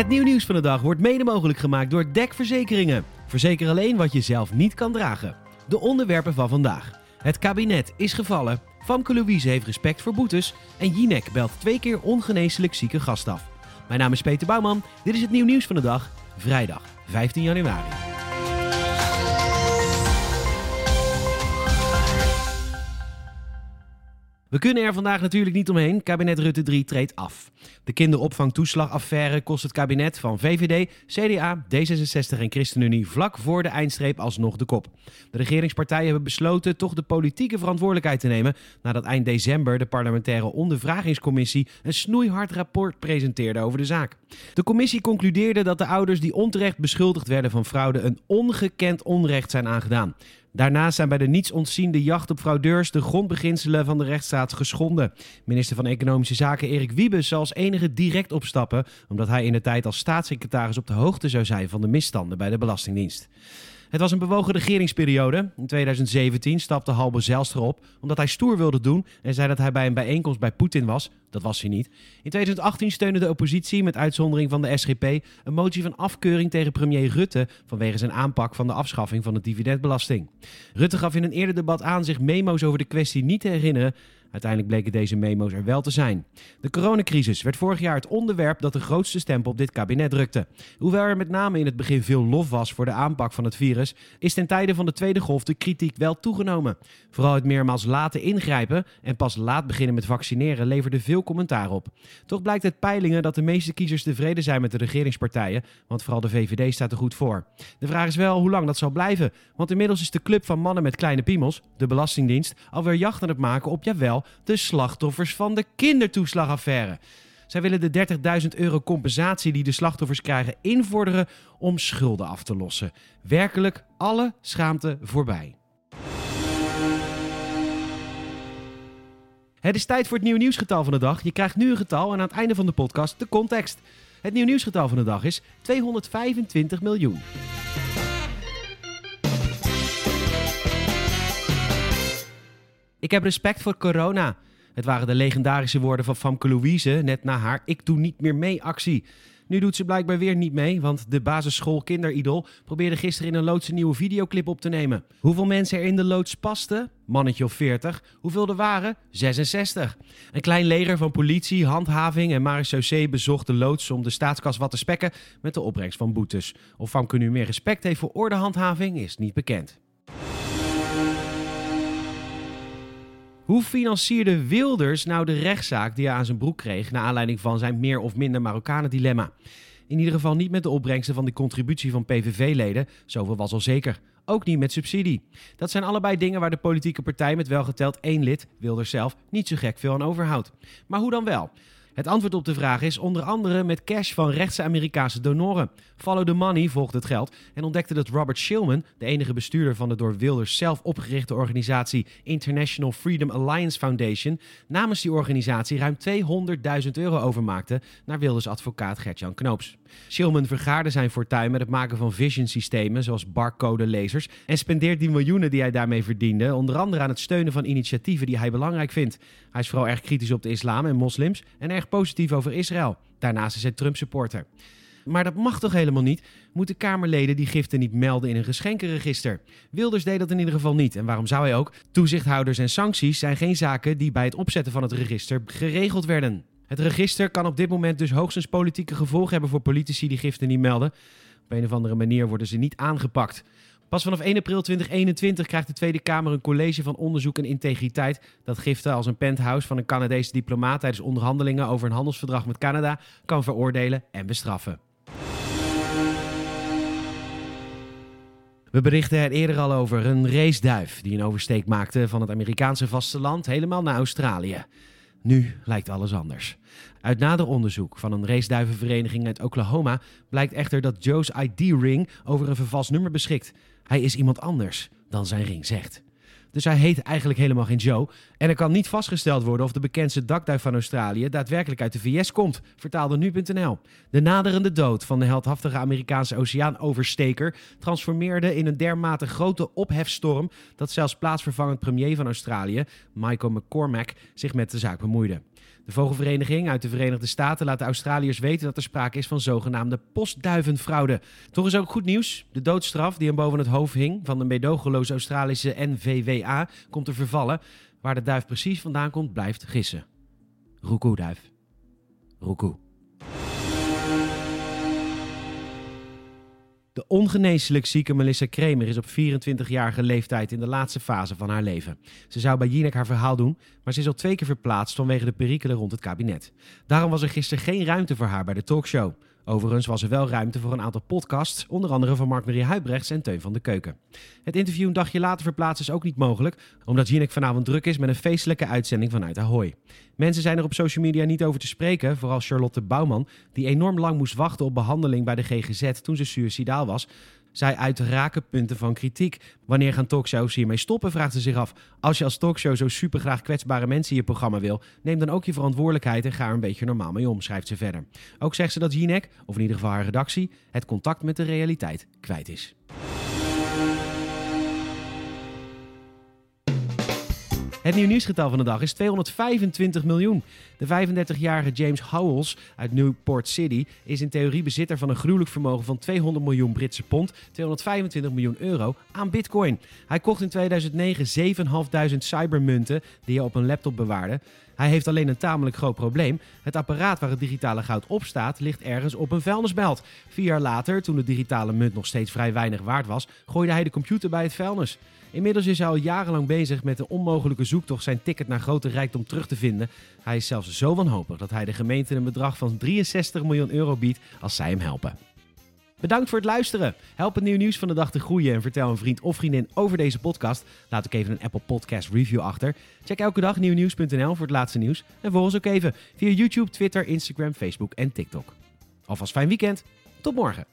Het nieuw nieuws van de dag wordt mede mogelijk gemaakt door DEC Verzekeringen. Verzeker alleen wat je zelf niet kan dragen. De onderwerpen van vandaag. Het kabinet is gevallen. Famke Louise heeft respect voor boetes. En Jinek belt twee keer ongeneeslijk zieke gast af. Mijn naam is Peter Bouwman. Dit is het nieuw nieuws van de dag. Vrijdag 15 januari. We kunnen er vandaag natuurlijk niet omheen. Kabinet Rutte 3 treedt af. De kinderopvangtoeslagaffaire kost het kabinet van VVD, CDA, D66 en ChristenUnie vlak voor de eindstreep alsnog de kop. De regeringspartijen hebben besloten toch de politieke verantwoordelijkheid te nemen nadat eind december de parlementaire ondervragingscommissie een snoeihard rapport presenteerde over de zaak. De commissie concludeerde dat de ouders die onterecht beschuldigd werden van fraude een ongekend onrecht zijn aangedaan. Daarnaast zijn bij de niets ontziende jacht op fraudeurs de grondbeginselen van de rechtsstaat geschonden. Minister van Economische Zaken Erik Wiebes zal als enige direct opstappen, omdat hij in de tijd als staatssecretaris op de hoogte zou zijn van de misstanden bij de Belastingdienst. Het was een bewogen regeringsperiode. In 2017 stapte Halbe Zijlstra op omdat hij stoer wilde doen en zei dat hij bij een bijeenkomst bij Poetin was. Dat was hij niet. In 2018 steunde de oppositie, met uitzondering van de SGP, een motie van afkeuring tegen premier Rutte vanwege zijn aanpak van de afschaffing van de dividendbelasting. Rutte gaf in een eerder debat aan zich memo's over de kwestie niet te herinneren Uiteindelijk bleken deze memo's er wel te zijn. De coronacrisis werd vorig jaar het onderwerp dat de grootste stempel op dit kabinet drukte. Hoewel er met name in het begin veel lof was voor de aanpak van het virus, is ten tijde van de tweede golf de kritiek wel toegenomen. Vooral het meermaals laten ingrijpen en pas laat beginnen met vaccineren leverde veel commentaar op. Toch blijkt uit peilingen dat de meeste kiezers tevreden zijn met de regeringspartijen, want vooral de VVD staat er goed voor. De vraag is wel hoe lang dat zal blijven, want inmiddels is de club van mannen met kleine piemels, de Belastingdienst, alweer jacht aan het maken op jawel de slachtoffers van de kindertoeslagaffaire. Zij willen de 30.000 euro compensatie die de slachtoffers krijgen invorderen om schulden af te lossen. Werkelijk alle schaamte voorbij. Het is tijd voor het nieuwe nieuwsgetal van de dag. Je krijgt nu een getal en aan het einde van de podcast de context. Het nieuwe nieuwsgetal van de dag is 225 miljoen. Ik heb respect voor corona. Het waren de legendarische woorden van Famke Louise net na haar Ik doe niet meer mee actie. Nu doet ze blijkbaar weer niet mee, want de basisschool kinderidol probeerde gisteren in een loods een nieuwe videoclip op te nemen. Hoeveel mensen er in de loods pasten? Mannetje of 40. Hoeveel er waren? 66. Een klein leger van politie, handhaving en marechaussee bezocht de loods om de staatskas wat te spekken met de opbrengst van boetes. Of Famke nu meer respect heeft voor ordehandhaving is niet bekend. Hoe financierde Wilders nou de rechtszaak die hij aan zijn broek kreeg... naar aanleiding van zijn meer of minder Marokkanen-dilemma? In ieder geval niet met de opbrengsten van de contributie van PVV-leden. Zoveel was al zeker. Ook niet met subsidie. Dat zijn allebei dingen waar de politieke partij met welgeteld één lid, Wilders zelf, niet zo gek veel aan overhoudt. Maar hoe dan wel? Het antwoord op de vraag is onder andere met cash van rechtse Amerikaanse donoren. Follow the Money volgde het geld en ontdekte dat Robert Shillman, de enige bestuurder van de door Wilders zelf opgerichte organisatie International Freedom Alliance Foundation, namens die organisatie ruim 200.000 euro overmaakte naar Wilders advocaat Gertjan Knoops. Shillman vergaarde zijn fortuin met het maken van vision systemen zoals barcode-lezers en spendeert die miljoenen die hij daarmee verdiende onder andere aan het steunen van initiatieven die hij belangrijk vindt. Hij is vooral erg kritisch op de islam en moslims en positief over Israël. Daarnaast is hij Trump-supporter. Maar dat mag toch helemaal niet? Moeten Kamerleden die giften niet melden in een geschenkenregister? Wilders deed dat in ieder geval niet. En waarom zou hij ook? Toezichthouders en sancties zijn geen zaken die bij het opzetten van het register geregeld werden. Het register kan op dit moment dus hoogstens politieke gevolgen hebben voor politici die giften niet melden. Op een of andere manier worden ze niet aangepakt. Pas vanaf 1 april 2021 krijgt de Tweede Kamer een college van onderzoek en integriteit dat giften als een penthouse van een Canadese diplomaat tijdens onderhandelingen over een handelsverdrag met Canada kan veroordelen en bestraffen. We berichten er eerder al over een raceduif die een oversteek maakte van het Amerikaanse vasteland helemaal naar Australië. Nu lijkt alles anders. Uit nader onderzoek van een raceduivenvereniging uit Oklahoma blijkt echter dat Joe's ID-ring over een vervals nummer beschikt. Hij is iemand anders dan zijn ring zegt. Dus hij heet eigenlijk helemaal geen Joe. En er kan niet vastgesteld worden of de bekendste dakduif van Australië daadwerkelijk uit de VS komt, vertaalde nu.nl. De naderende dood van de heldhaftige Amerikaanse oceaanoversteker transformeerde in een dermate grote ophefstorm dat zelfs plaatsvervangend premier van Australië, Michael McCormack, zich met de zaak bemoeide. De vogelvereniging uit de Verenigde Staten laat de Australiërs weten dat er sprake is van zogenaamde postduivenfraude. Toch is ook goed nieuws. De doodstraf die hem boven het hoofd hing van de meedogenloze Australische NVWA komt te vervallen. Waar de duif precies vandaan komt, blijft gissen. Roekoe-duif. Roekoe. De ongeneeslijk zieke Melissa Kramer is op 24-jarige leeftijd in de laatste fase van haar leven. Ze zou bij Jinek haar verhaal doen, maar ze is al twee keer verplaatst vanwege de perikelen rond het kabinet. Daarom was er gisteren geen ruimte voor haar bij de talkshow. Overigens was er wel ruimte voor een aantal podcasts, onder andere van Mark-Marie Huibrechts en Teun van de Keuken. Het interview een dagje later verplaatsen is ook niet mogelijk, omdat Jinek vanavond druk is met een feestelijke uitzending vanuit Ahoy. Mensen zijn er op social media niet over te spreken, vooral Charlotte Bouwman, die enorm lang moest wachten op behandeling bij de GGZ toen ze suicidaal was. Zij uit rakenpunten van kritiek. Wanneer gaan talkshows hiermee stoppen, vraagt ze zich af. Als je als talkshow zo supergraag kwetsbare mensen in je programma wil, neem dan ook je verantwoordelijkheid en ga er een beetje normaal mee om, schrijft ze verder. Ook zegt ze dat Jinek, of in ieder geval haar redactie, het contact met de realiteit kwijt is. Het nieuw nieuwsgetal van de dag is 225 miljoen. De 35-jarige James Howells uit Newport City is in theorie bezitter van een gruwelijk vermogen van 200 miljoen Britse pond, 225 miljoen euro aan bitcoin. Hij kocht in 2009 7.500 cybermunten die hij op een laptop bewaarde. Hij heeft alleen een tamelijk groot probleem. Het apparaat waar het digitale goud op staat ligt ergens op een vuilnisbelt. Vier jaar later, toen de digitale munt nog steeds vrij weinig waard was, gooide hij de computer bij het vuilnis. Inmiddels is hij al jarenlang bezig met de onmogelijke zoektocht zijn ticket naar grote rijkdom terug te vinden. Hij is zelfs zo wanhopig dat hij de gemeente een bedrag van 63 miljoen euro biedt als zij hem helpen. Bedankt voor het luisteren. Help het nieuw nieuws van de dag te groeien en vertel een vriend of vriendin over deze podcast. Laat ook even een Apple Podcast review achter. Check elke dag nieuwnieuws.nl voor het laatste nieuws. En volg ons ook even via YouTube, Twitter, Instagram, Facebook en TikTok. Alvast fijn weekend. Tot morgen.